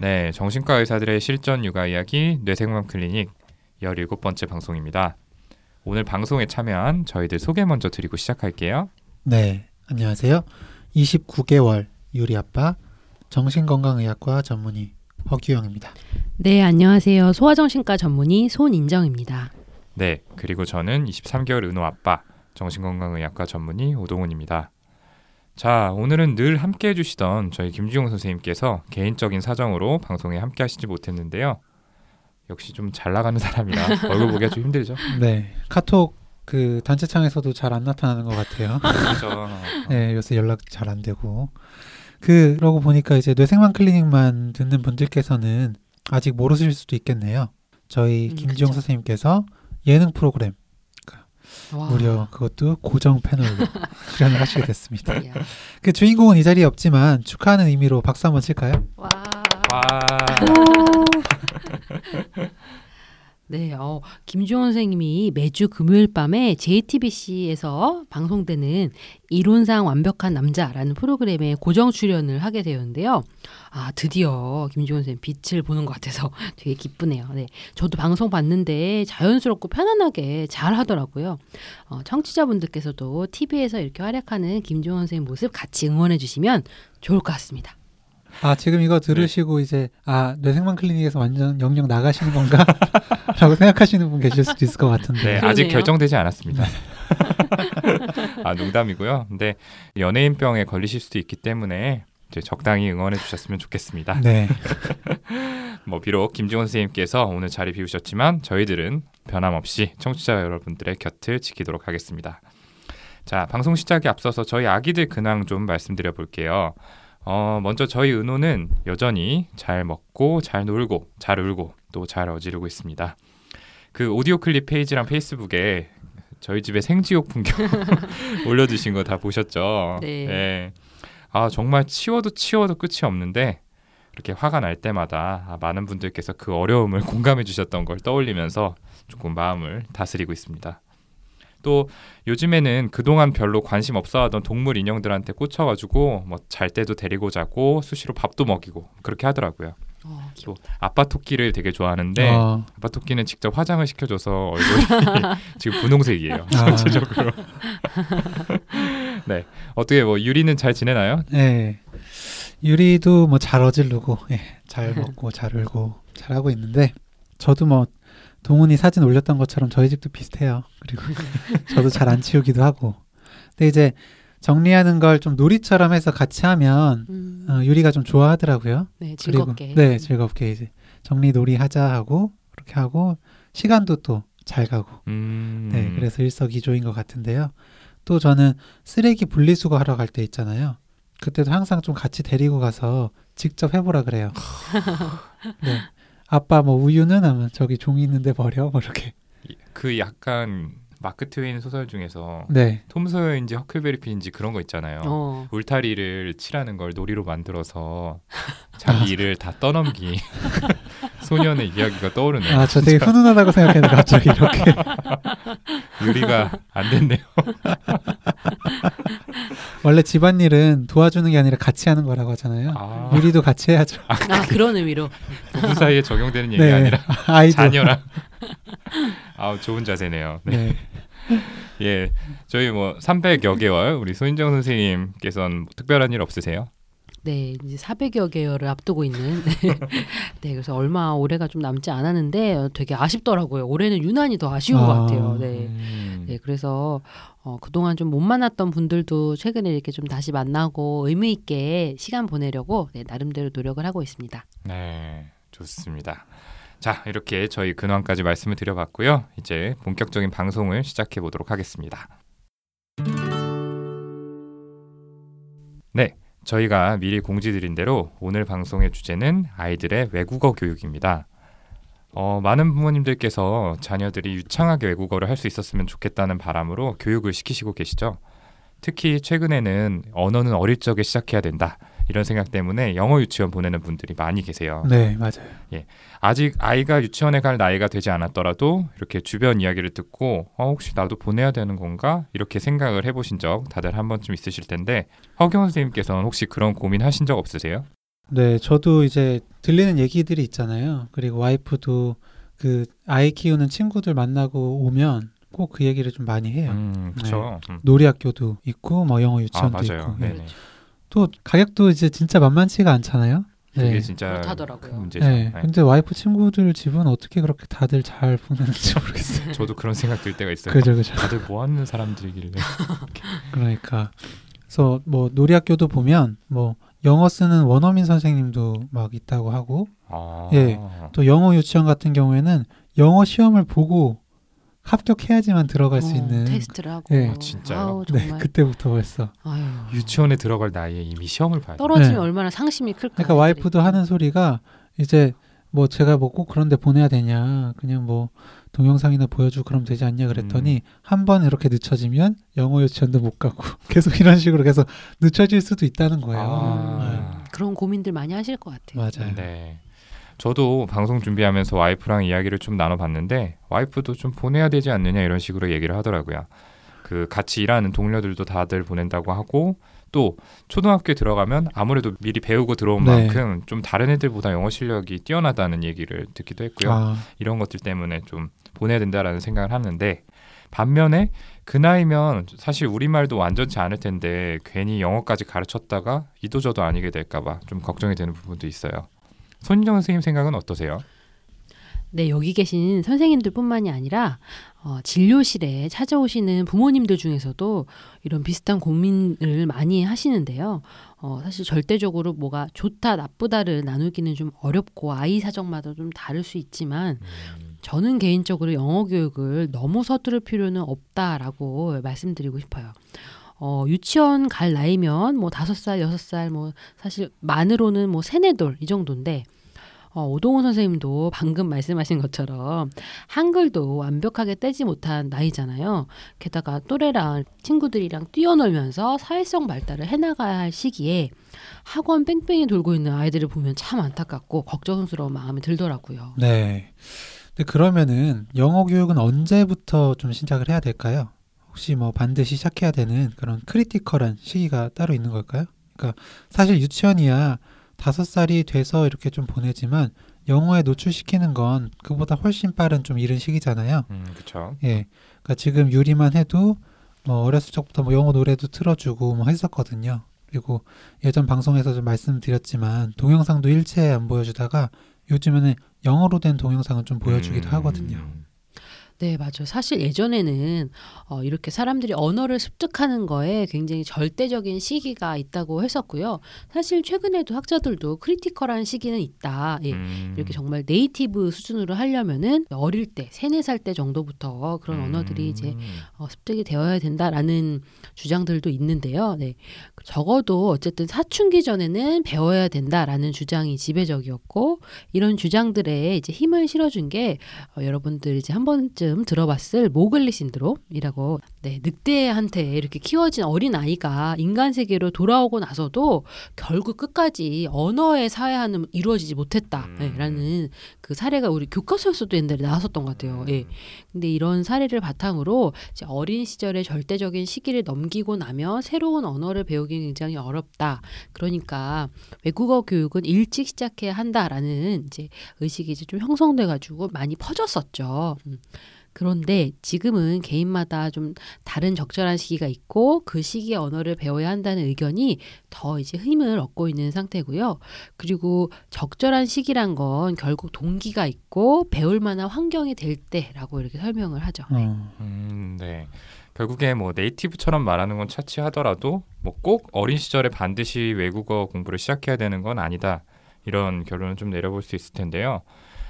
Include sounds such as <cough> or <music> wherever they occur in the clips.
네, 정신과 의사들의 실전 육아 이야기 뇌생맘 클리닉 17번째 방송입니다. 오늘 방송에 참여한 저희들 소개 먼저 드리고 시작할게요. 네, 안녕하세요. 29개월 유리 아빠 정신건강의학과 전문의 허규영입니다. 네, 안녕하세요. 소아정신과 전문의 손인정입니다. 네, 그리고 저는 23개월 은호 아빠 정신건강의학과 전문의 오동훈입니다. 자, 오늘은 늘 함께 해주시던 저희 김주용 선생님께서 개인적인 사정으로 방송에 함께 하시지 못했는데요. 역시 좀 잘 나가는 사람이라 <laughs> 얼굴 보기가 좀 힘들죠. 네, 카톡 그 단체창에서도 잘 안 나타나는 것 같아요. <laughs> 그렇죠. 네, 요새 연락 잘 안 되고. 그러고 보니까 이제 뇌생맘 클리닉만 듣는 분들께서는 아직 모르실 수도 있겠네요. 저희 음, 김지용 그쵸. 선생님께서 예능 프로그램 와. 무려 그것도 고정 패널로 <laughs> 출연을 하시게 됐습니다. 이야. 그 주인공은 이 자리에 없지만 축하하는 의미로 박수 한번 칠까요? 와. 와, <laughs> 네, 어, 김주원 선생님이 매주 금요일 밤에 JTBC에서 방송되는 이론상 완벽한 남자라는 프로그램에 고정 출연을 하게 되었는데요. 아, 드디어 김주원 선생님 빛을 보는 것 같아서 <laughs> 되게 기쁘네요. 네, 저도 방송 봤는데 자연스럽고 편안하게 잘 하더라고요. 어, 청취자분들께서도 TV에서 이렇게 활약하는 김주원 선생님 모습 같이 응원해 주시면 좋을 것 같습니다. 아 지금 이거 들으시고 이제 아 뇌생맘 클리닉에서 완전 영영 나가시는 건가? 라고 <laughs> 생각하시는 분 계실 수도 있을 것 같은데. 네. 아직 결정되지 않았습니다. <laughs> 아, 농담이고요. 근데 연예인병에 걸리실 수도 있기 때문에 이제 적당히 응원해 주셨으면 좋겠습니다. 네. <laughs> 뭐 비록 김지원 선생님께서 오늘 자리 비우셨지만 저희들은 변함없이 청취자 여러분들의 곁을 지키도록 하겠습니다. 자, 방송 시작에 앞서서 저희 아기들 근황 좀 말씀드려 볼게요. 어, 먼저 저희 은호는 여전히 잘 먹고 잘 놀고 잘 울고 또 잘 어지르고 있습니다. 그 오디오 클립 페이지랑 페이스북에 저희 집의 생지옥 풍경 <laughs> 올려주신 거 다 보셨죠? 네. 예. 아 정말 치워도 치워도 끝이 없는데 이렇게 화가 날 때마다 아, 많은 분들께서 그 어려움을 <laughs> 공감해 주셨던 걸 떠올리면서 조금 마음을 다스리고 있습니다. 또 요즘에는 그동안 별로 관심 없어하던 동물 인형들한테 꽂혀가지고 뭐 잘 때도 데리고 자고 수시로 밥도 먹이고 그렇게 하더라고요. 어, 또 아빠 토끼를 되게 좋아하는데 어, 아빠 토끼는 직접 화장을 시켜줘서 얼굴이 <laughs> 지금 분홍색이에요. 아. 전체적으로. <laughs> 네 어떻게 뭐 유리는 잘 지내나요? 네. 유리도 뭐 잘 어지르고, 예, 잘 먹고, 잘 울고, 잘 하고 있는데, 저도 뭐, 동훈이 사진 올렸던 것처럼 저희 집도 비슷해요. 그리고 <laughs> 저도 잘 안 치우기도 하고. 근데 이제 정리하는 걸 좀 놀이처럼 해서 같이 하면, 음, 어, 유리가 좀 좋아하더라고요. 네, 그리고- 즐겁게. 네, 즐겁게 이제 정리 놀이 하자 하고, 그렇게 하고, 시간도 또 잘 가고. 음, 네, 그래서 일석이조인 것 같은데요. 또 저는 쓰레기 분리수거 하러 갈 때 있잖아요. 그때도 항상 좀 같이 데리고 가서 직접 해보라 그래요. <laughs> 네. 아빠 뭐 우유는 하면 저기 종이 있는데 버려 뭐 이렇게. 그 약간 마크 트웨인 소설 중에서 네. 톰 소여인지 허클베리 핀인지 그런 거 있잖아요. 어. 울타리를 칠하는 걸 놀이로 만들어서 자기 <laughs> 일을 다 떠넘기 <laughs> 소년의 이야기가 떠오르네요. 아, 저 되게 훈훈하다고 생각했는데 갑자기 이렇게. <laughs> 유리가 안 됐네요. 원래 집안일은 도와주는 게 아니라 같이 하는 거라고 하잖아요. 아, 유리도 같이 해야죠. 아, 그런 의미로. 부부 사이에 적용되는 얘기 네. 아니라 아이도. 자녀랑. 아, 좋은 자세네요. 네. 네. 예, 저희 뭐 300여 개월 우리 소인정 선생님께서는 뭐 특별한 일 없으세요? 네, 이제 400여 개월을 앞두고 있는. <laughs> 네, 그래서 얼마 올해가 좀 남지 않았는데 어, 되게 아쉽더라고요. 올해는 유난히 더 아쉬운 것 아. 같아요. 네. 음, 네, 그래서 어, 그동안 좀 못 만났던 분들도 최근에 이렇게 좀 다시 만나고 의미 있게 시간 보내려고 네, 나름대로 노력을 하고 있습니다. 네, 좋습니다. 자, 이렇게 저희 근황까지 말씀을 드려봤고요. 이제 본격적인 방송을 시작해 보도록 하겠습니다. 저희가 미리 공지드린 대로 오늘 방송의 주제는 아이들의 외국어 교육입니다. 어, 많은 부모님들께서 자녀들이 유창하게 외국어를 할 수 있었으면 좋겠다는 바람으로 교육을 시키시고 계시죠. 특히 최근에는 언어는 어릴 적에 시작해야 된다. 이런 생각 때문에 영어 유치원 보내는 분들이 많이 계세요. 네, 맞아요. 아직 아이가 유치원에 갈 나이가 되지 않았더라도 이렇게 주변 이야기를 듣고 어, 혹시 나도 보내야 되는 건가 이렇게 생각을 해보신 적 다들 한 번쯤 있으실 텐데 허경 선생님께서는 혹시 그런 고민 하신 적 없으세요? 네, 저도 이제 들리는 얘기들이 있잖아요. 그리고 와이프도 그 아이 키우는 친구들 만나고 오면 꼭 그 얘기를 좀 많이 해요. 음, 그렇죠. 음. 놀이학교도 있고 뭐 영어 아 유치원도 맞아요. 있고. 예. 네네. 또 가격도 이제 진짜 만만치가 않잖아요. 그게 네. 진짜 그렇다더라고요. 큰 문제죠. 네. 네. 근데 와이프 친구들 집은 어떻게 그렇게 다들 잘 보내는지 <laughs> 모르겠어요. 저도 그런 생각 들 때가 있어요. 그죠, 그죠. 다들 뭐 하는 사람들이길래. <laughs> 그러니까 그래서 뭐 놀이학교도 보면 뭐 영어 쓰는 원어민 선생님도 막 있다고 하고 아, 예. 또 영어 유치원 같은 경우에는 영어 시험을 보고 합격해야지만 들어갈 수 어, 있는 테스트를 하고. 예. 아, 진짜요? 아우, 네 정말. 그때부터 벌써 아유. 유치원에 들어갈 나이에 이미 시험을 봐야 돼. 떨어지면 네. 얼마나 상심이 클까. 그러니까 와이프도 하는 소리가 이제 뭐 제가 뭐 꼭 그런데 보내야 되냐 그냥 뭐 동영상이나 보여주고 그러면 되지 않냐 그랬더니 음. 한번 이렇게 늦춰지면 영어 유치원도 못 가고 <laughs> 계속 이런 식으로 계속 늦춰질 수도 있다는 거예요. 아, 그런 고민들 많이 하실 것 같아요. 맞아요. 네. 저도 방송 준비하면서 와이프랑 이야기를 좀 나눠봤는데 와이프도 좀 보내야 되지 않느냐 이런 식으로 얘기를 하더라고요. 그 같이 일하는 동료들도 다들 보낸다고 하고 또 초등학교에 들어가면 아무래도 미리 배우고 들어온 네. 만큼 좀 다른 애들보다 영어 실력이 뛰어나다는 얘기를 듣기도 했고요. 아, 이런 것들 때문에 좀 보내야 된다라는 생각을 하는데 반면에 그 나이면 사실 우리말도 완전치 않을 텐데 괜히 영어까지 가르쳤다가 이도저도 아니게 될까봐 좀 걱정이 되는 부분도 있어요. 손인정 선생님 생각은 어떠세요? 네, 여기 계신 선생님들뿐만이 아니라 어, 진료실에 찾아오시는 부모님들 중에서도 이런 비슷한 고민을 많이 하시는데요. 어, 사실 절대적으로 뭐가 좋다 나쁘다를 나누기는 좀 어렵고 아이 사정마다 좀 다를 수 있지만 저는 개인적으로 영어 교육을 너무 서두를 필요는 없다라고 말씀드리고 싶어요. 어, 유치원 갈 나이면 뭐 다섯 살, 여섯 살, 뭐 사실 만으로는 뭐 세네 돌 이 정도인데 어, 오동훈 선생님도 방금 말씀하신 것처럼 한글도 완벽하게 떼지 못한 나이잖아요. 게다가 또래랑 친구들이랑 뛰어놀면서 사회성 발달을 해나가야 할 시기에 학원 뺑뺑이 돌고 있는 아이들을 보면 참 안타깝고 걱정스러운 마음이 들더라고요. 네. 근데 그러면은 영어 교육은 언제부터 좀 시작을 해야 될까요? 혹시 뭐 반드시 시작해야 되는 그런 크리티컬한 시기가 따로 있는 걸까요? 그러니까 사실 유치원이야 다섯 살이 돼서 이렇게 좀 보내지만 영어에 노출시키는 건 그보다 훨씬 빠른 좀 이른 시기잖아요. 음, 그렇죠. 예. 그러니까 지금 유리만 해도 뭐 어렸을 적부터 뭐 영어 노래도 틀어주고 뭐 했었거든요. 그리고 예전 방송에서 좀 말씀드렸지만 동영상도 일체 안 보여주다가 요즘에는 영어로 된 동영상은 좀 보여주기도 음, 하거든요. 네, 맞아요. 사실 예전에는 어, 이렇게 사람들이 언어를 습득하는 거에 굉장히 절대적인 시기가 있다고 했었고요. 사실 최근에도 학자들도 critical한 시기는 있다. 예. 음. 이렇게 정말 native 수준으로 하려면은 어릴 때, 세네 살 때 정도부터 그런 언어들이 이제 음. 어, 습득이 되어야 된다라는 주장들도 있는데요. 네. 적어도 어쨌든 사춘기 전에는 배워야 된다라는 주장이 지배적이었고 이런 주장들에 이제 힘을 실어준 게 어, 여러분들 이제 한 번쯤 들어봤을 모글리 신드롬이라고 네, 늑대한테 이렇게 키워진 어린 아이가 인간 세계로 돌아오고 나서도 결국 끝까지 언어의 사회화는 이루어지지 못했다라는 그 사례가 우리 교科書에서도 옛날에 나왔었던 것 같아요. 예. 근데 이런 사례를 바탕으로 어린 시절의 절대적인 시기를 넘기고 나면 새로운 언어를 배우기 굉장히 어렵다. 그러니까 외국어 교육은 일찍 시작해야 한다라는 이제 의식이 이제 좀 형성돼 가지고 많이 퍼졌었죠. 음. 그런데 지금은 개인마다 좀 다른 적절한 시기가 있고 그 시기에 언어를 배워야 한다는 의견이 더 이제 힘을 얻고 있는 상태고요. 그리고 적절한 시기란 건 결국 동기가 있고 배울 만한 환경이 될 때라고 이렇게 설명을 하죠. 어, 음, 네. 결국에 뭐 네이티브처럼 말하는 건 차치하더라도 뭐 꼭 어린 시절에 반드시 외국어 공부를 시작해야 되는 건 아니다. 이런 결론을 좀 내려볼 수 있을 텐데요.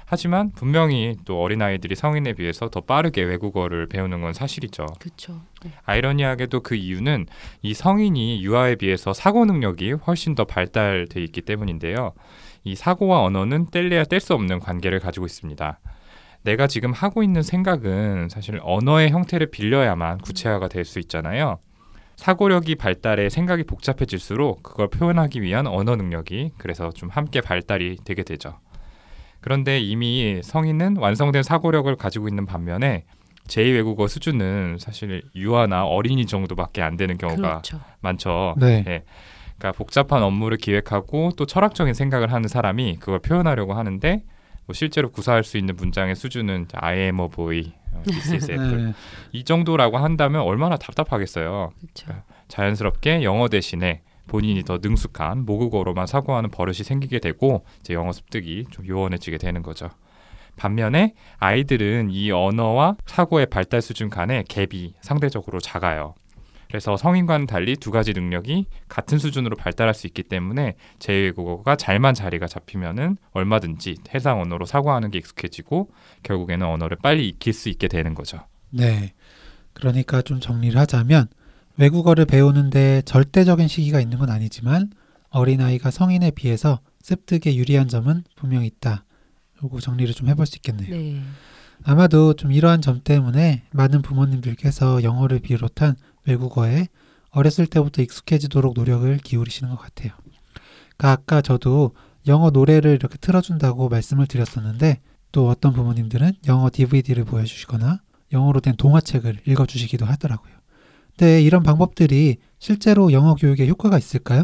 하지만 분명히 또 어린아이들이 성인에 비해서 더 빠르게 외국어를 배우는 건 사실이죠. 그렇죠. 아이러니하게도 그 이유는 이 성인이 유아에 비해서 사고 능력이 훨씬 더 발달돼 있기 때문인데요. 이 사고와 언어는 뗄래야 뗄 수 없는 관계를 가지고 있습니다. 내가 지금 하고 있는 생각은 사실 언어의 형태를 빌려야만 구체화가 될 수 있잖아요. 사고력이 발달해 생각이 복잡해질수록 그걸 표현하기 위한 언어 능력이 그래서 좀 함께 발달이 되게 되죠. 그런데 이미 성인은 완성된 사고력을 가지고 있는 반면에 제2외국어 수준은 사실 유아나 어린이 정도밖에 안 되는 경우가 그렇죠. 많죠. 네. 예. 그러니까 복잡한 업무를 기획하고 또 철학적인 생각을 하는 사람이 그걸 표현하려고 하는데 뭐 실제로 구사할 수 있는 문장의 수준은 I am a boy, 어, this is apple 네. 이 정도라고 한다면 얼마나 답답하겠어요. 그렇죠. 자연스럽게 영어 대신에 본인이 더 능숙한 모국어로만 사고하는 버릇이 생기게 되고 이제 영어 습득이 좀 요원해지게 되는 거죠. 반면에 아이들은 이 언어와 사고의 발달 수준 간의 갭이 상대적으로 작아요. 그래서 성인과는 달리 두 가지 능력이 같은 수준으로 발달할 수 있기 때문에 제2외국어가 잘만 자리가 잡히면은 얼마든지 해당 언어로 사고하는 게 익숙해지고 결국에는 언어를 빨리 익힐 수 있게 되는 거죠. 네. 그러니까 좀 정리를 하자면 외국어를 배우는데 절대적인 시기가 있는 건 아니지만 어린아이가 성인에 비해서 습득에 유리한 점은 분명히 있다. 요거 정리를 좀 해볼 수 있겠네요. 네. 아마도 좀 이러한 점 때문에 많은 부모님들께서 영어를 비롯한 외국어에 어렸을 때부터 익숙해지도록 노력을 기울이시는 것 같아요. 그러니까 아까 저도 영어 노래를 이렇게 틀어준다고 말씀을 드렸었는데 또 어떤 부모님들은 영어 DVD를 보여주시거나 영어로 된 동화책을 읽어주시기도 하더라고요. 근데 이런 방법들이 실제로 영어 교육에 효과가 있을까요?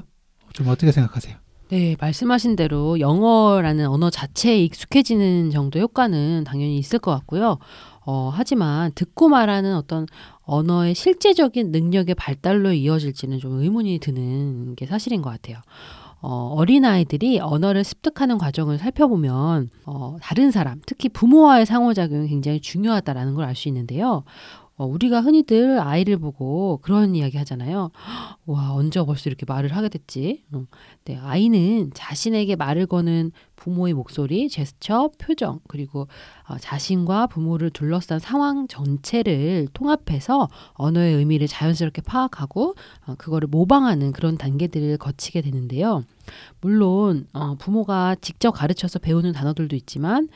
좀 어떻게 생각하세요? 네, 말씀하신 대로 영어라는 언어 자체에 익숙해지는 정도 효과는 당연히 있을 것 같고요. 어, 하지만 듣고 말하는 어떤 언어의 실제적인 능력의 발달로 이어질지는 좀 의문이 드는 게 사실인 것 같아요. 어, 어린아이들이 언어를 습득하는 과정을 살펴보면 어, 다른 사람, 특히 부모와의 상호작용이 굉장히 중요하다라는 걸 알 수 있는데요. 어, 우리가 흔히들 아이를 보고 그런 이야기 하잖아요. 와, 언제 벌써 이렇게 말을 하게 됐지? 어, 네, 아이는 자신에게 말을 거는 부모의 목소리, 제스처, 표정, 그리고 어, 자신과 부모를 둘러싼 상황 전체를 통합해서 언어의 의미를 자연스럽게 파악하고 어, 그거를 모방하는 그런 단계들을 거치게 되는데요. 물론 어, 부모가 직접 가르쳐서 배우는 단어들도 있지만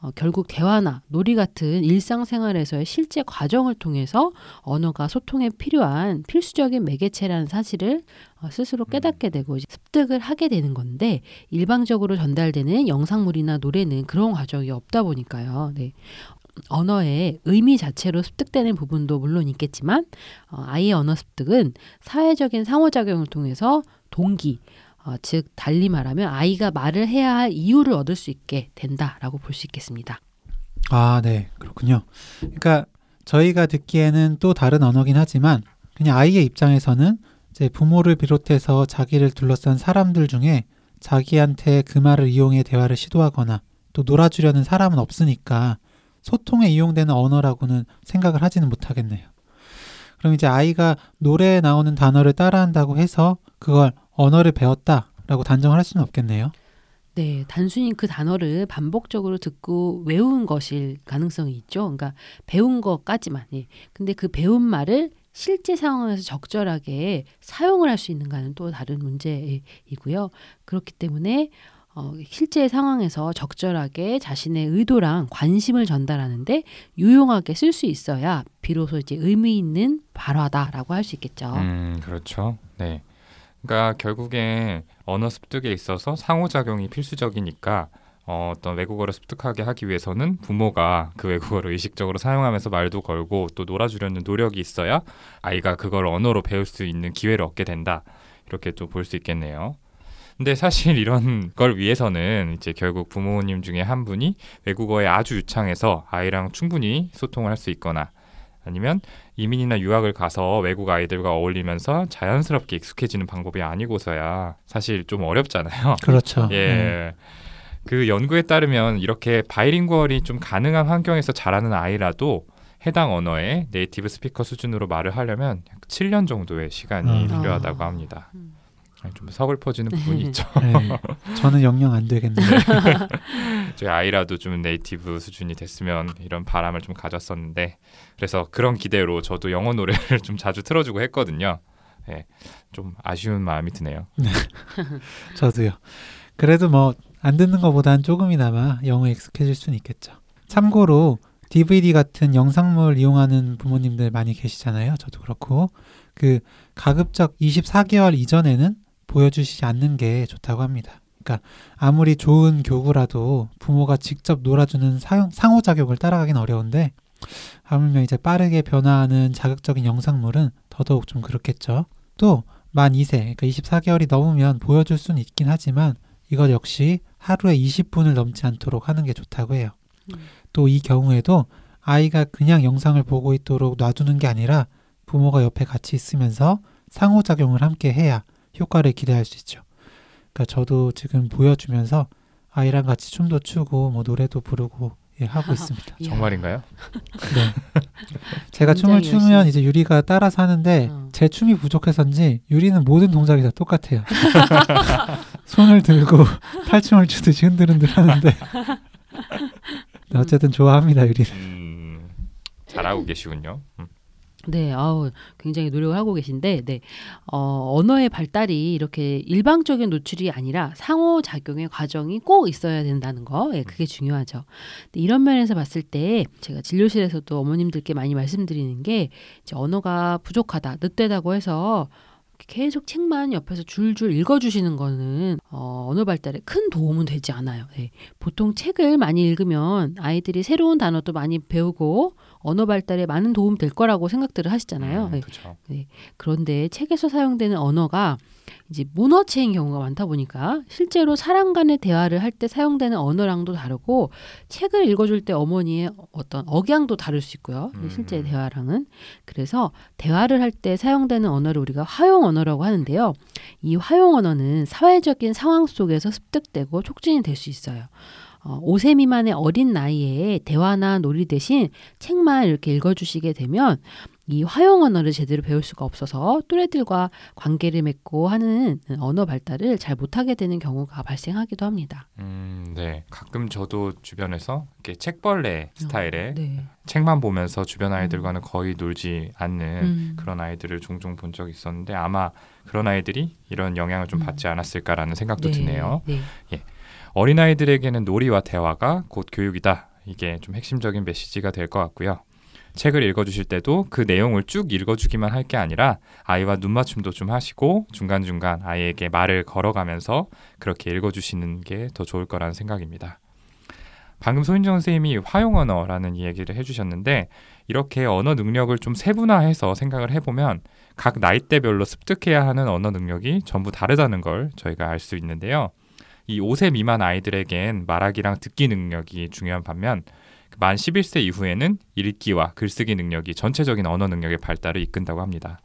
어, 결국 대화나 놀이 같은 일상생활에서의 실제 과정을 통해서 언어가 소통에 필요한 필수적인 매개체라는 사실을 어, 스스로 깨닫게 되고 습득을 하게 되는 건데 일방적으로 전달되는 영상물이나 노래는 그런 과정이 없다 보니까요. 네. 언어의 의미 자체로 습득되는 부분도 물론 있겠지만 어, 아이의 언어 습득은 사회적인 상호작용을 통해서 동기, 어, 즉 달리 말하면 아이가 말을 해야 할 이유를 얻을 수 있게 된다라고 볼 수 있겠습니다. 아, 네. 그렇군요. 그러니까 저희가 듣기에는 또 다른 언어긴 하지만 그냥 아이의 입장에서는 이제 부모를 비롯해서 자기를 둘러싼 사람들 중에 자기한테 그 말을 이용해 대화를 시도하거나 또 놀아주려는 사람은 없으니까 소통에 이용되는 언어라고는 생각을 하지는 못하겠네요. 그럼 이제 아이가 노래에 나오는 단어를 따라한다고 해서 그걸 언어를 배웠다라고 단정을 할 수는 없겠네요. 네, 단순히 그 단어를 반복적으로 듣고 외운 것일 가능성이 있죠. 그러니까 배운 것까지만. 예. 근데 그 배운 말을 실제 상황에서 적절하게 사용을 할 수 있는가는 또 다른 문제이고요. 그렇기 때문에 어, 실제 상황에서 적절하게 자신의 의도랑 관심을 전달하는데 유용하게 쓸 수 있어야 비로소 이제 의미 있는 발화다라고 할 수 있겠죠. 음, 그렇죠. 네. 그러니까 결국에 언어 습득에 있어서 상호작용이 필수적이니까 어, 어떤 외국어를 습득하게 하기 위해서는 부모가 그 외국어를 의식적으로 사용하면서 말도 걸고 또 놀아주려는 노력이 있어야 아이가 그걸 언어로 배울 수 있는 기회를 얻게 된다. 이렇게 또 볼 수 있겠네요. 근데 사실 <laughs> 이런 걸 위해서는 이제 결국 부모님 중에 한 분이 외국어에 아주 유창해서 아이랑 충분히 소통을 할 수 있거나 아니면 이민이나 유학을 가서 외국 아이들과 어울리면서 자연스럽게 익숙해지는 방법이 아니고서야 사실 좀 어렵잖아요. 그렇죠. <laughs> 예. 네. 그 연구에 따르면 이렇게 바이링구얼이 좀 가능한 환경에서 자라는 아이라도 해당 언어의 네이티브 스피커 수준으로 말을 하려면 약 7년 정도의 시간이 음. 필요하다고 아. 합니다. 음. 아니, 좀 서글퍼지는 부분이 있죠. <laughs> 네. 저는 영영 안 되겠네요. <laughs> 저희 아이라도 좀 네이티브 수준이 됐으면 이런 바람을 좀 가졌었는데 그래서 그런 기대로 저도 영어 노래를 <laughs> 좀 자주 틀어주고 했거든요. 예, 좀 아쉬운 마음이 드네요. 저도요. 그래도 뭐 안 듣는 것보단 조금이나마 영어 익숙해질 수는 있겠죠. 참고로 DVD 같은 영상물 이용하는 부모님들 많이 계시잖아요. 저도 그렇고 그 가급적 24개월 이전에는 보여주시지 않는 게 좋다고 합니다. 그러니까 아무리 좋은 교구라도 부모가 직접 놀아주는 상호작용을 따라가긴 어려운데 하물며 이제 빠르게 변화하는 자극적인 영상물은 더더욱 좀 그렇겠죠. 또 만 2세, 그러니까 24개월이 넘으면 보여줄 수는 있긴 하지만 이것 역시 하루에 20분을 넘지 않도록 하는 게 좋다고 해요. 음. 또이 경우에도 아이가 그냥 영상을 보고 있도록 놔두는 게 아니라 부모가 옆에 같이 있으면서 상호작용을 함께 해야 효과를 기대할 수 있죠. 그러니까 저도 지금 보여주면서 아이랑 같이 춤도 추고 뭐 노래도 부르고 예, 하고 <laughs> 있습니다. 정말인가요? <laughs> 네. 제가 춤을 추면 열심히. 이제 유리가 따라서 하는데 어. 제 춤이 부족해서인지 유리는 모든 동작이 다 똑같아요. <laughs> 손을 들고 탈춤을 추듯이 흔들흔들 하는데 네, 어쨌든 좋아합니다 유리는. 음, 잘하고 계시군요. 음. 네, 아우 굉장히 노력을 하고 계신데, 네, 어, 언어의 발달이 이렇게 일방적인 노출이 아니라 상호 작용의 과정이 꼭 있어야 된다는 거, 예, 그게 중요하죠. 근데 이런 면에서 봤을 때 제가 진료실에서도 어머님들께 많이 말씀드리는 게 이제 언어가 부족하다, 늦되다고 해서 계속 책만 옆에서 줄줄 읽어주시는 거는 어, 언어 발달에 큰 도움은 되지 않아요. 예. 보통 책을 많이 읽으면 아이들이 새로운 단어도 많이 배우고 언어 발달에 많은 도움 될 거라고 생각들을 하시잖아요. 음, 예. 그렇죠. 그런데 책에서 사용되는 언어가 이제 문어체인 경우가 많다 보니까 실제로 사람 간의 대화를 할 때 사용되는 언어랑도 다르고 책을 읽어줄 때 어머니의 어떤 억양도 다를 수 있고요. 음. 실제 대화랑은 그래서 대화를 할 때 사용되는 언어를 우리가 화용 언어라고 하는데요. 이 화용 언어는 사회적인 상황 속에서 습득되고 촉진이 될 수 있어요. 어, 5세 미만의 어린 나이에 대화나 놀이 대신 책만 이렇게 읽어주시게 되면 이 화용 언어를 제대로 배울 수가 없어서 또래들과 관계를 맺고 하는 언어 발달을 잘 못하게 되는 경우가 발생하기도 합니다. 음, 네. 가끔 저도 주변에서 이렇게 책벌레 스타일의 네. 책만 보면서 주변 아이들과는 거의 놀지 않는 음. 그런 아이들을 종종 본 적이 있었는데 아마 그런 아이들이 이런 영향을 좀 음. 받지 않았을까라는 생각도 네, 드네요. 네. 어린아이들에게는 놀이와 대화가 곧 교육이다. 이게 좀 핵심적인 메시지가 될 것 같고요. 책을 읽어주실 때도 그 내용을 쭉 읽어주기만 할 게 아니라 아이와 눈맞춤도 좀 하시고 중간중간 아이에게 말을 걸어가면서 그렇게 읽어주시는 게 더 좋을 거라는 생각입니다. 방금 소인정 선생님이 화용 언어라는 이야기를 해주셨는데 이렇게 언어 능력을 좀 세분화해서 생각을 해보면 각 나이대별로 습득해야 하는 언어 능력이 전부 다르다는 걸 저희가 알 수 있는데요. 이 5세 미만 아이들에겐 말하기랑 듣기 능력이 중요한 반면 만 11세 이후에는 읽기와 글쓰기 능력이 전체적인 언어 능력의 발달을 이끈다고 합니다.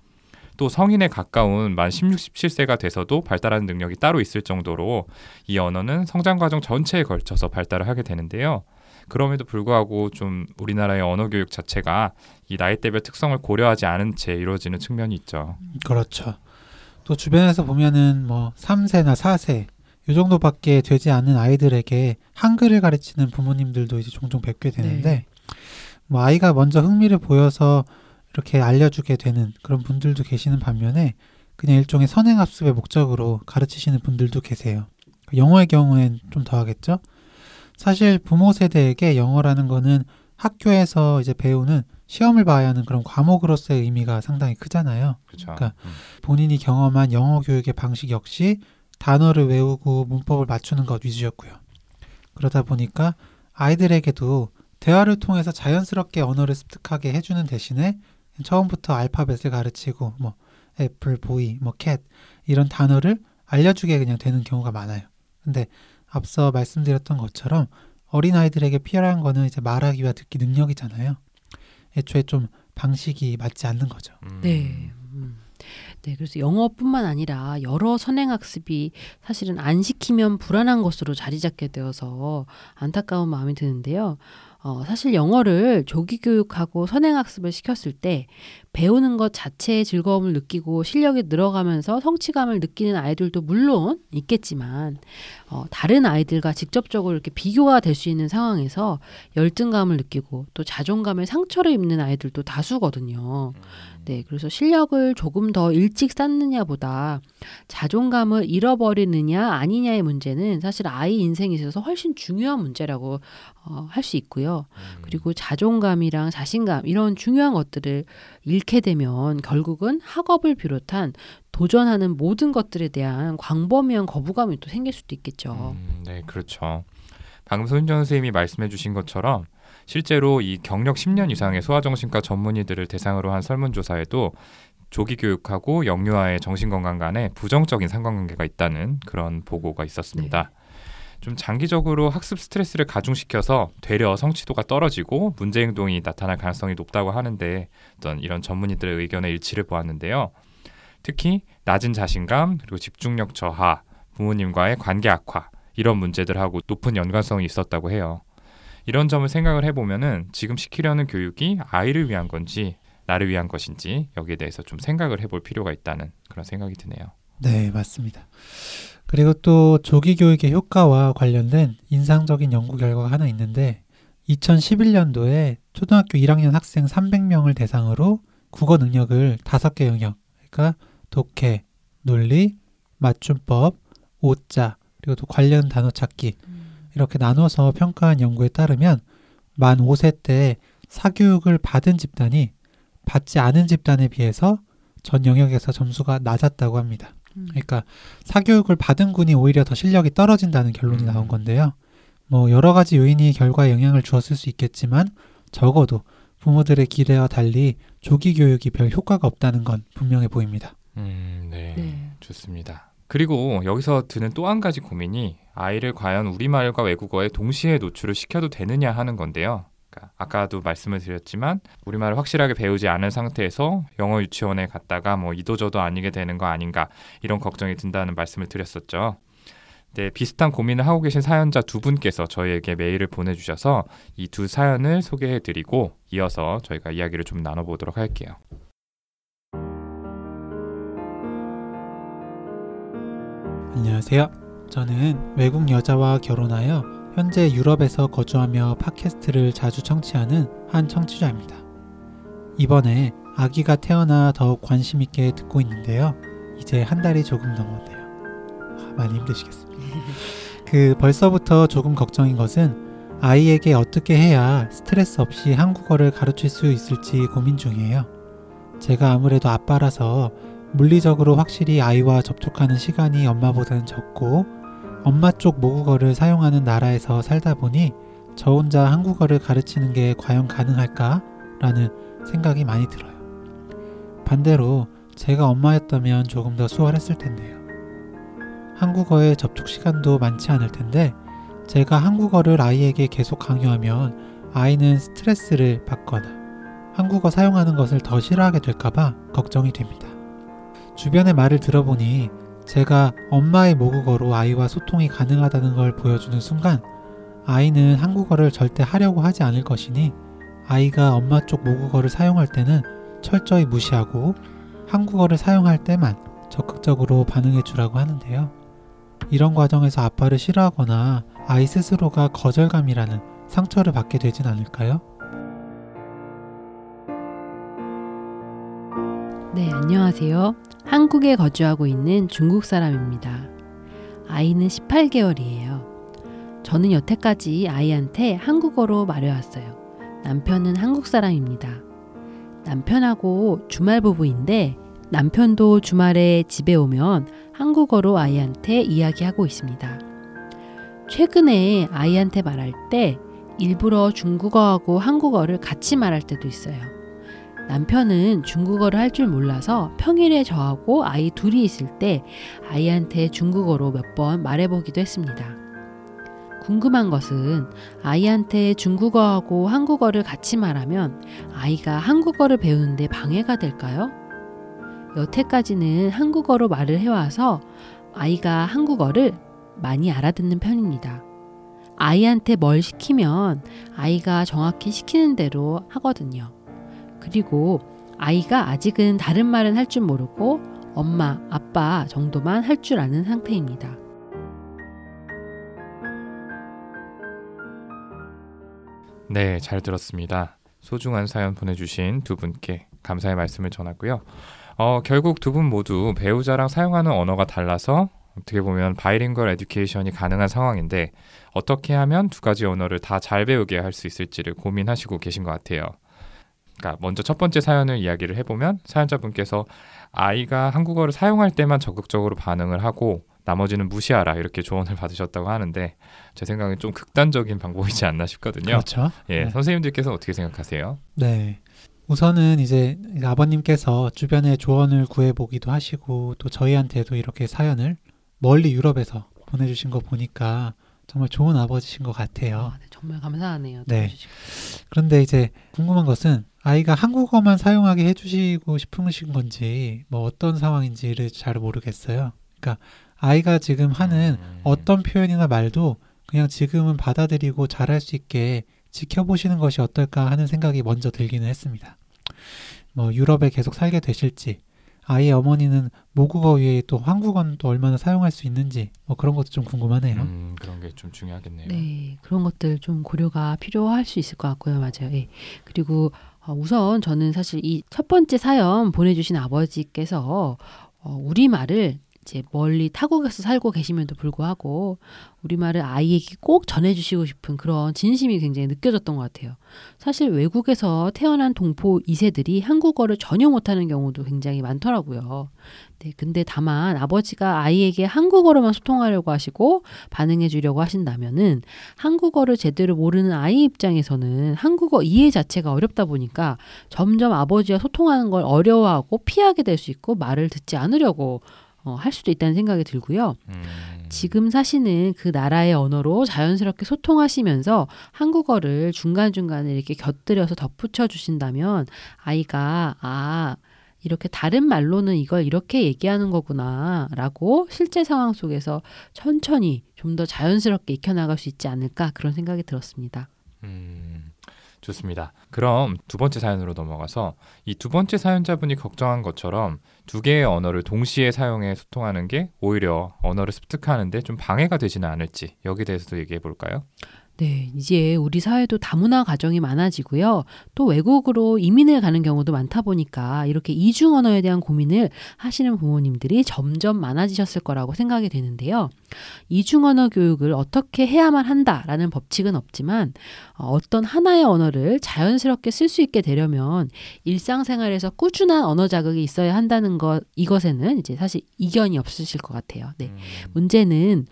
또 성인에 가까운 만 16, 17세가 돼서도 발달하는 능력이 따로 있을 정도로 이 언어는 성장 과정 전체에 걸쳐서 발달을 하게 되는데요. 그럼에도 불구하고 좀 우리나라의 언어 교육 자체가 이 나이대별 특성을 고려하지 않은 채 이루어지는 측면이 있죠. 그렇죠. 또 주변에서 보면은 뭐 3세나 4세 이 정도밖에 되지 않는 아이들에게 한글을 가르치는 부모님들도 이제 종종 뵙게 되는데 네. 뭐 아이가 먼저 흥미를 보여서 이렇게 알려주게 되는 그런 분들도 계시는 반면에 그냥 일종의 선행 학습의 목적으로 가르치시는 분들도 계세요. 영어의 경우엔 좀 더하겠죠. 사실 부모 세대에게 영어라는 거는 학교에서 이제 배우는 시험을 봐야 하는 그런 과목으로서의 의미가 상당히 크잖아요. 그렇죠. 그러니까 본인이 경험한 영어 교육의 방식 역시 단어를 외우고 문법을 맞추는 것 위주였고요. 그러다 보니까 아이들에게도 대화를 통해서 자연스럽게 언어를 습득하게 해주는 대신에 처음부터 알파벳을 가르치고 뭐 애플, 보이, 뭐 캣 이런 단어를 알려주게 그냥 되는 경우가 많아요. 근데 앞서 말씀드렸던 것처럼 어린 아이들에게 필요한 거는 이제 말하기와 듣기 능력이잖아요. 애초에 좀 방식이 맞지 않는 거죠. 음, 네. 음. 네, 그래서 영어뿐만 아니라 여러 선행학습이 사실은 안 시키면 불안한 것으로 자리 잡게 되어서 안타까운 마음이 드는데요. 어, 사실 영어를 조기 교육하고 선행학습을 시켰을 때 배우는 것 자체의 즐거움을 느끼고 실력이 늘어가면서 성취감을 느끼는 아이들도 물론 있겠지만 어, 다른 아이들과 직접적으로 이렇게 비교가 될 수 있는 상황에서 열등감을 느끼고 또 자존감에 상처를 입는 아이들도 다수거든요. 네, 그래서 실력을 조금 더 일찍 쌓느냐보다 자존감을 잃어버리느냐 아니냐의 문제는 사실 아이 인생에 있어서 훨씬 중요한 문제라고 어, 할 수 있고요. 그리고 자존감이랑 자신감 이런 중요한 것들을 잃게 되면 결국은 학업을 비롯한 도전하는 모든 것들에 대한 광범위한 거부감이 또 생길 수도 있겠죠. 음, 네, 그렇죠. 방금 손정 선생님이 말씀해 주신 것처럼 실제로 이 경력 10년 이상의 소아정신과 전문의들을 대상으로 한 설문조사에도 조기 교육하고 영유아의 정신건강 간에 부정적인 상관관계가 있다는 그런 보고가 있었습니다. 좀 장기적으로 학습 스트레스를 가중시켜서 되려 성취도가 떨어지고 문제 행동이 나타날 가능성이 높다고 하는데 어떤 이런 전문의들의 의견의 일치를 보았는데요. 특히 낮은 자신감 그리고 집중력 저하, 부모님과의 관계 악화 이런 문제들하고 높은 연관성이 있었다고 해요. 이런 점을 생각을 해보면은 지금 시키려는 교육이 아이를 위한 건지 나를 위한 것인지 여기에 대해서 좀 생각을 해볼 필요가 있다는 그런 생각이 드네요. 네, 맞습니다. 그리고 또 조기 교육의 효과와 관련된 인상적인 연구 결과가 하나 있는데 2011년도에 초등학교 1학년 학생 300명을 대상으로 국어 능력을 5개 영역, 그러니까 독해, 논리, 맞춤법, 오자, 그리고 또 관련 단어 찾기 이렇게 나눠서 평가한 연구에 따르면 만 5세 때 사교육을 받은 집단이 받지 않은 집단에 비해서 전 영역에서 점수가 낮았다고 합니다. 음. 그러니까 사교육을 받은 군이 오히려 더 실력이 떨어진다는 결론이 음. 나온 건데요. 뭐 여러 가지 요인이 결과에 영향을 주었을 수 있겠지만 적어도 부모들의 기대와 달리 조기 교육이 별 효과가 없다는 건 분명해 보입니다. 음, 네. 네. 좋습니다. 그리고 여기서 드는 또 한 가지 고민이 아이를 과연 우리말과 외국어에 동시에 노출을 시켜도 되느냐 하는 건데요. 그러니까 아까도 말씀을 드렸지만 우리말을 확실하게 배우지 않은 상태에서 영어 유치원에 갔다가 뭐 이도저도 아니게 되는 거 아닌가 이런 걱정이 든다는 말씀을 드렸었죠. 네, 비슷한 고민을 하고 계신 사연자 두 분께서 저희에게 메일을 보내주셔서 이 두 사연을 소개해드리고 이어서 저희가 이야기를 좀 나눠보도록 할게요. 안녕하세요. 저는 외국 여자와 결혼하여 현재 유럽에서 거주하며 팟캐스트를 자주 청취하는 한 청취자입니다. 이번에 아기가 태어나 더욱 관심 있게 듣고 있는데요. 이제 한 달이 조금 넘었네요. 아, 많이 힘드시겠습니다. <laughs> 그 벌써부터 조금 걱정인 것은 아이에게 어떻게 해야 스트레스 없이 한국어를 가르칠 수 있을지 고민 중이에요. 제가 아무래도 아빠라서 물리적으로 확실히 아이와 접촉하는 시간이 엄마보다는 적고 엄마 쪽 모국어를 사용하는 나라에서 살다 보니 저 혼자 한국어를 가르치는 게 과연 가능할까 라는 생각이 많이 들어요. 반대로 제가 엄마였다면 조금 더 수월했을 텐데요. 한국어에 접촉 시간도 많지 않을 텐데 제가 한국어를 아이에게 계속 강요하면 아이는 스트레스를 받거나 한국어 사용하는 것을 더 싫어하게 될까봐 걱정이 됩니다. 주변의 말을 들어보니 제가 엄마의 모국어로 아이와 소통이 가능하다는 걸 보여주는 순간 아이는 한국어를 절대 하려고 하지 않을 것이니 아이가 엄마 쪽 모국어를 사용할 때는 철저히 무시하고 한국어를 사용할 때만 적극적으로 반응해 주라고 하는데요. 이런 과정에서 아빠를 싫어하거나 아이 스스로가 거절감이라는 상처를 받게 되진 않을까요? 네, 안녕하세요. 한국에 거주하고 있는 중국 사람입니다. 아이는 18개월이에요. 저는 여태까지 아이한테 한국어로 말해왔어요. 남편은 한국 사람입니다. 남편하고 주말 부부인데 남편도 주말에 집에 오면 한국어로 아이한테 이야기하고 있습니다. 최근에 아이한테 말할 때 일부러 중국어하고 한국어를 같이 말할 때도 있어요. 남편은 중국어를 할 줄 몰라서 평일에 저하고 아이 둘이 있을 때 아이한테 중국어로 몇 번 말해보기도 했습니다. 궁금한 것은 아이한테 중국어하고 한국어를 같이 말하면 아이가 한국어를 배우는데 방해가 될까요? 여태까지는 한국어로 말을 해와서 아이가 한국어를 많이 알아듣는 편입니다. 아이한테 뭘 시키면 아이가 정확히 시키는 대로 하거든요. 그리고 아이가 아직은 다른 말은 할 줄 모르고 엄마, 아빠 정도만 할 줄 아는 상태입니다. 네, 잘 들었습니다. 소중한 사연 보내주신 두 분께 감사의 말씀을 전하고요. 어, 결국 두 분 모두 배우자랑 사용하는 언어가 달라서 어떻게 보면 바이링걸 에듀케이션이 가능한 상황인데 어떻게 하면 두 가지 언어를 다 잘 배우게 할 수 있을지를 고민하시고 계신 것 같아요. 그러니까 먼저 첫 번째 사연을 이야기를 해보면 사연자분께서 아이가 한국어를 사용할 때만 적극적으로 반응을 하고 나머지는 무시하라 이렇게 조언을 <laughs> 받으셨다고 하는데 제 생각엔 좀 극단적인 방법이지 않나 싶거든요. 그렇죠. 예, 네. 선생님들께서 어떻게 생각하세요? 네. 우선은 이제 아버님께서 주변에 조언을 구해보기도 하시고 또 저희한테도 이렇게 사연을 멀리 유럽에서 보내주신 거 보니까 정말 좋은 아버지신 것 같아요. 아, 네, 정말 감사하네요. 네. 그런데 이제 궁금한 것은 아이가 한국어만 사용하게 해주시고 싶으신 건지 뭐 어떤 상황인지를 잘 모르겠어요. 그러니까 아이가 지금 하는 음. 어떤 표현이나 말도 그냥 지금은 받아들이고 잘할 수 있게 지켜보시는 것이 어떨까 하는 생각이 먼저 들기는 했습니다. 뭐 유럽에 계속 살게 되실지 아이의 어머니는 모국어 외에 또 한국어는 또 얼마나 사용할 수 있는지 뭐 그런 것도 좀 궁금하네요. 음, 그런 게 좀 중요하겠네요. 네, 그런 것들 좀 고려가 필요할 수 있을 것 같고요. 맞아요. 예. 그리고 어, 우선 저는 사실 이 첫 번째 사연 보내주신 아버지께서 어, 우리말을 이제 멀리 타국에서 살고 계심에도 불구하고 우리말을 아이에게 꼭 전해주시고 싶은 그런 진심이 굉장히 느껴졌던 것 같아요. 사실 외국에서 태어난 동포 2세들이 한국어를 전혀 못하는 경우도 굉장히 많더라고요. 네, 근데 다만 아버지가 아이에게 한국어로만 소통하려고 하시고 반응해 주려고 하신다면은 한국어를 제대로 모르는 아이 입장에서는 한국어 이해 자체가 어렵다 보니까 점점 아버지와 소통하는 걸 어려워하고 피하게 될 수 있고 말을 듣지 않으려고 어, 할 수도 있다는 생각이 들고요. 음, 지금 사시는 그 나라의 언어로 자연스럽게 소통하시면서 한국어를 중간중간에 이렇게 곁들여서 덧붙여 주신다면 아이가 아 이렇게 다른 말로는 이걸 이렇게 얘기하는 거구나 라고 실제 상황 속에서 천천히 좀 더 자연스럽게 익혀나갈 수 있지 않을까 그런 생각이 들었습니다. 음, 좋습니다. 그럼 두 번째 사연으로 넘어가서 이 두 번째 사연자분이 걱정한 것처럼 두 개의 언어를 동시에 사용해 소통하는 게 오히려 언어를 습득하는데 좀 방해가 되지는 않을지 여기에 대해서도 얘기해 볼까요? 네, 이제 우리 사회도 다문화 가정이 많아지고요. 또 외국으로 이민을 가는 경우도 많다 보니까 이렇게 이중 언어에 대한 고민을 하시는 부모님들이 점점 많아지셨을 거라고 생각이 되는데요. 이중 언어 교육을 어떻게 해야만 한다라는 법칙은 없지만 어, 어떤 하나의 언어를 자연스럽게 쓸 수 있게 되려면 일상생활에서 꾸준한 언어 자극이 있어야 한다는 것 이것에는 이제 사실 이견이 없으실 것 같아요. 네. 음, 문제는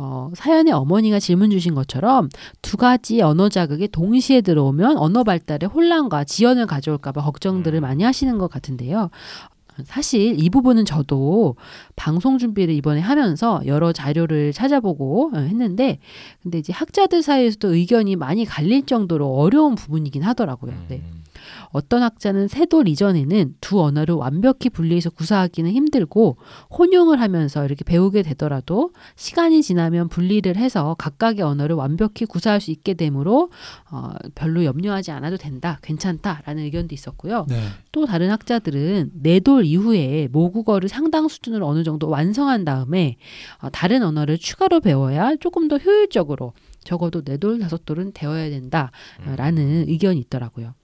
어, 사연의 어머니가 질문 주신 것처럼 두 가지 언어 자극이 동시에 들어오면 언어 발달에 혼란과 지연을 가져올까봐 걱정들을 음. 많이 하시는 것 같은데요. 사실 이 부분은 저도 방송 준비를 이번에 하면서 여러 자료를 찾아보고 어, 했는데 근데 이제 학자들 사이에서도 의견이 많이 갈릴 정도로 어려운 부분이긴 하더라고요. 네. 음, 어떤 학자는 세돌 이전에는 두 언어를 완벽히 분리해서 구사하기는 힘들고 혼용을 하면서 이렇게 배우게 되더라도 시간이 지나면 분리를 해서 각각의 언어를 완벽히 구사할 수 있게 되므로 어, 별로 염려하지 않아도 된다, 괜찮다라는 의견도 있었고요. 네. 또 다른 학자들은 내돌 이후에 모국어를 상당 수준으로 어느 정도 완성한 다음에 어, 다른 언어를 추가로 배워야 조금 더 효율적으로 적어도 네돌 다섯 돌은 되어야 된다라는 의견이 있더라고요.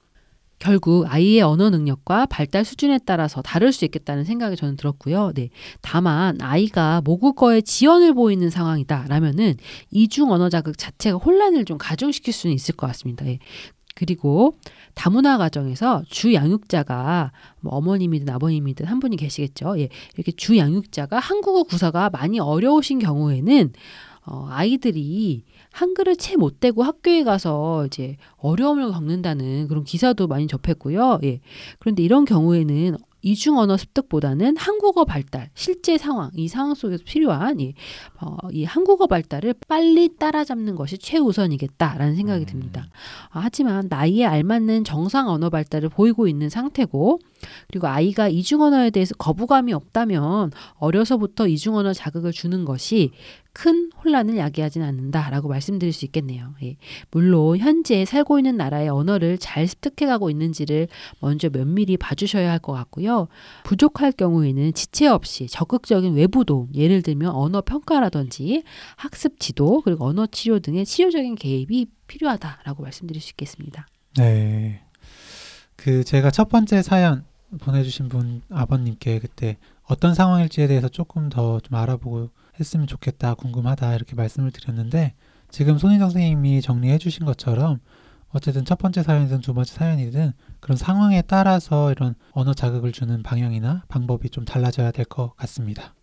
결국 아이의 언어 능력과 발달 수준에 따라서 다를 수 있겠다는 생각이 저는 들었고요. 네. 다만 아이가 모국어에 지연을 보이는 상황이다라면은 이중 언어 자극 자체가 혼란을 좀 가중시킬 수는 있을 것 같습니다. 예. 그리고 다문화 가정에서 주 양육자가 뭐 어머님이든 아버님이든 한 분이 계시겠죠. 예. 이렇게 주 양육자가 한국어 구사가 많이 어려우신 경우에는 어, 아이들이 한글을 채 못 대고 학교에 가서 이제 어려움을 겪는다는 그런 기사도 많이 접했고요. 예. 그런데 이런 경우에는 이중 언어 습득보다는 한국어 발달, 실제 상황, 이 상황 속에서 필요한 이, 어, 이 한국어 발달을 빨리 따라잡는 것이 최우선이겠다라는 생각이 듭니다. 아, 하지만 나이에 알맞는 정상 언어 발달을 보이고 있는 상태고 그리고 아이가 이중 언어에 대해서 거부감이 없다면 어려서부터 이중 언어 자극을 주는 것이 큰 혼란을 야기하진 않는다라고 말씀드릴 수 있겠네요. 예. 물론 현재 살고 있는 나라의 언어를 잘 습득해가고 있는지를 먼저 면밀히 봐주셔야 할 것 같고요. 부족할 경우에는 지체 없이 적극적인 외부 도움, 예를 들면 언어 평가라든지 학습 지도 그리고 언어 치료 등의 치료적인 개입이 필요하다라고 말씀드릴 수 있겠습니다. 네. 그 제가 첫 번째 사연 보내주신 분 아버님께 그때 어떤 상황일지에 대해서 조금 더 좀 알아보고 했으면 좋겠다, 궁금하다 이렇게 말씀을 드렸는데 지금 손희정 선생님이 정리해 주신 것처럼 어쨌든 첫 번째 사연이든 두 번째 사연이든 그런 상황에 따라서 이런 언어 자극을 주는 방향이나 방법이 좀 달라져야 될 것 같습니다.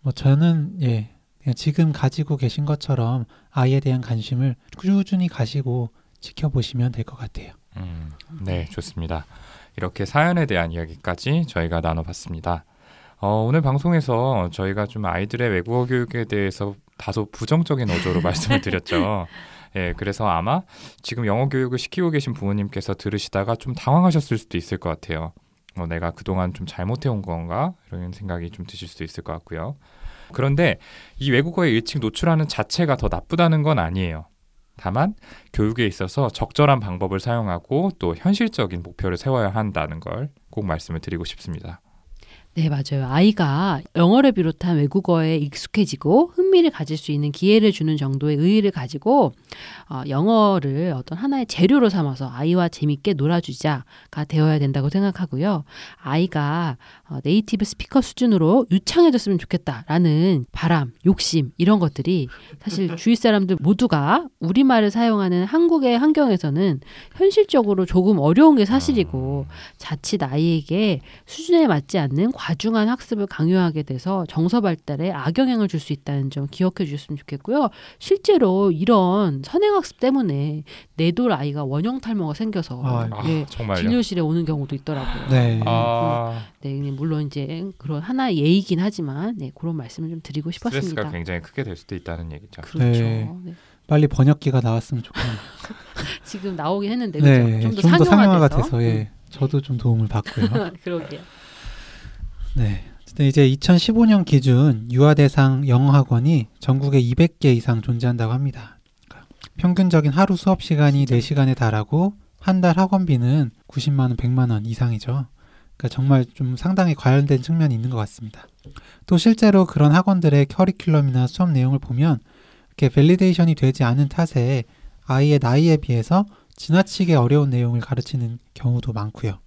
뭐 저는 예 그냥 지금 가지고 계신 것처럼 아이에 대한 관심을 꾸준히 가시고 지켜보시면 될 것 같아요. 음, 네, 좋습니다. 이렇게 사연에 대한 이야기까지 저희가 나눠봤습니다. 어, 오늘 방송에서 저희가 좀 아이들의 외국어 교육에 대해서 다소 부정적인 어조로 <laughs> 말씀을 드렸죠. 예, 그래서 아마 지금 영어 교육을 시키고 계신 부모님께서 들으시다가 좀 당황하셨을 수도 있을 것 같아요. 어, 내가 그동안 좀 잘못해온 건가? 이런 생각이 좀 드실 수도 있을 것 같고요. 그런데 이 외국어에 일찍 노출하는 자체가 더 나쁘다는 건 아니에요. 다만 교육에 있어서 적절한 방법을 사용하고 또 현실적인 목표를 세워야 한다는 걸 꼭 말씀을 드리고 싶습니다. 네, 맞아요. 아이가 영어를 비롯한 외국어에 익숙해지고 흥미를 가질 수 있는 기회를 주는 정도의 의의를 가지고 어, 영어를 어떤 하나의 재료로 삼아서 아이와 재밌게 놀아주자가 되어야 된다고 생각하고요. 아이가 어, 네이티브 스피커 수준으로 유창해졌으면 좋겠다라는 바람, 욕심 이런 것들이 사실 <laughs> 주위 사람들 모두가 우리말을 사용하는 한국의 환경에서는 현실적으로 조금 어려운 게 사실이고 자칫 아이에게 수준에 맞지 않는 과중한 학습을 강요하게 돼서 정서 발달에 악영향을 줄 수 있다는 점 기억해 주셨으면 좋겠고요. 실제로 이런 선행학습 때문에 내돌 아이가 원형 탈모가 생겨서 아, 아, 예, 정말요? 진료실에 오는 경우도 있더라고요. 네. 아, 네, 그냥 물론 이제 그런 하나의 예이긴 하지만 네, 그런 말씀을 좀 드리고 스트레스가 싶었습니다. 굉장히 크게 될 수도 있다는 얘기죠. 그렇죠. 네. 네. 빨리 번역기가 나왔으면 좋겠네요. <laughs> 지금 나오긴 했는데 네, 그죠? 좀더 상용화가 돼서. 돼서 예, 저도 좀 도움을 받고요. 음, <laughs> 그러게요. 네. 이제 2015년 기준 유아 대상 영어 학원이 전국에 200개 이상 존재한다고 합니다. 그러니까 평균적인 하루 수업 시간이 4시간에 달하고 한 달 학원비는 90만 원, 100만 원 이상이죠. 그러니까 정말 좀 상당히 과열된 측면이 있는 것 같습니다. 또 실제로 그런 학원들의 커리큘럼이나 수업 내용을 보면 이렇게 validation이 되지 않은 탓에 아이의 나이에 비해서 지나치게 어려운 내용을 가르치는 경우도 많고요.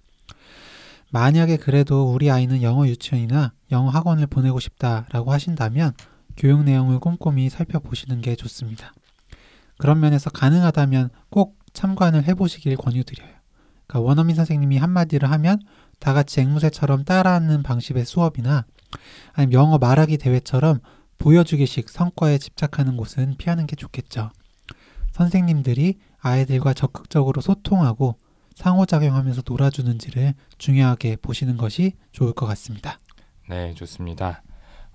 만약에 그래도 우리 아이는 영어 유치원이나 영어 학원을 보내고 싶다라고 하신다면 교육 내용을 꼼꼼히 살펴보시는 게 좋습니다. 그런 면에서 가능하다면 꼭 참관을 해보시길 권유드려요. 그러니까 원어민 선생님이 한마디를 하면 다 같이 앵무새처럼 따라하는 방식의 수업이나 아니면 영어 말하기 대회처럼 보여주기식 성과에 집착하는 곳은 피하는 게 좋겠죠. 선생님들이 아이들과 적극적으로 소통하고 상호작용하면서 놀아주는지를 중요하게 보시는 것이 좋을 것 같습니다. 네, 좋습니다.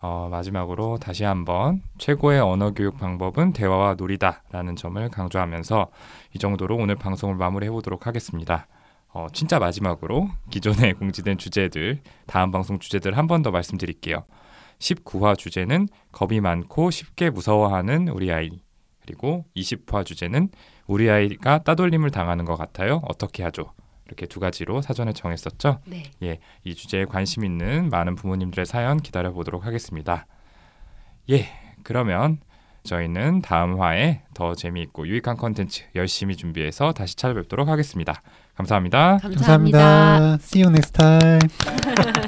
어, 마지막으로 다시 한번 최고의 언어 교육 방법은 대화와 놀이다라는 점을 강조하면서 이 정도로 오늘 방송을 마무리해 보도록 하겠습니다. 어, 진짜 마지막으로 기존에 <laughs> 공지된 주제들 다음 방송 주제들 한 번 더 말씀드릴게요. 19화 주제는 겁이 많고 쉽게 무서워하는 우리 아이 그리고 20화 주제는 우리 아이가 따돌림을 당하는 것 같아요. 어떻게 하죠? 이렇게 두 가지로 사전에 정했었죠. 네. 이 주제에 관심 있는 많은 부모님들의 사연 기다려 보도록 하겠습니다. 예, 그러면 저희는 다음 화에 더 재미있고 유익한 컨텐츠 열심히 준비해서 다시 찾아뵙도록 하겠습니다. 감사합니다. 감사합니다. 감사합니다. See you next time. <laughs>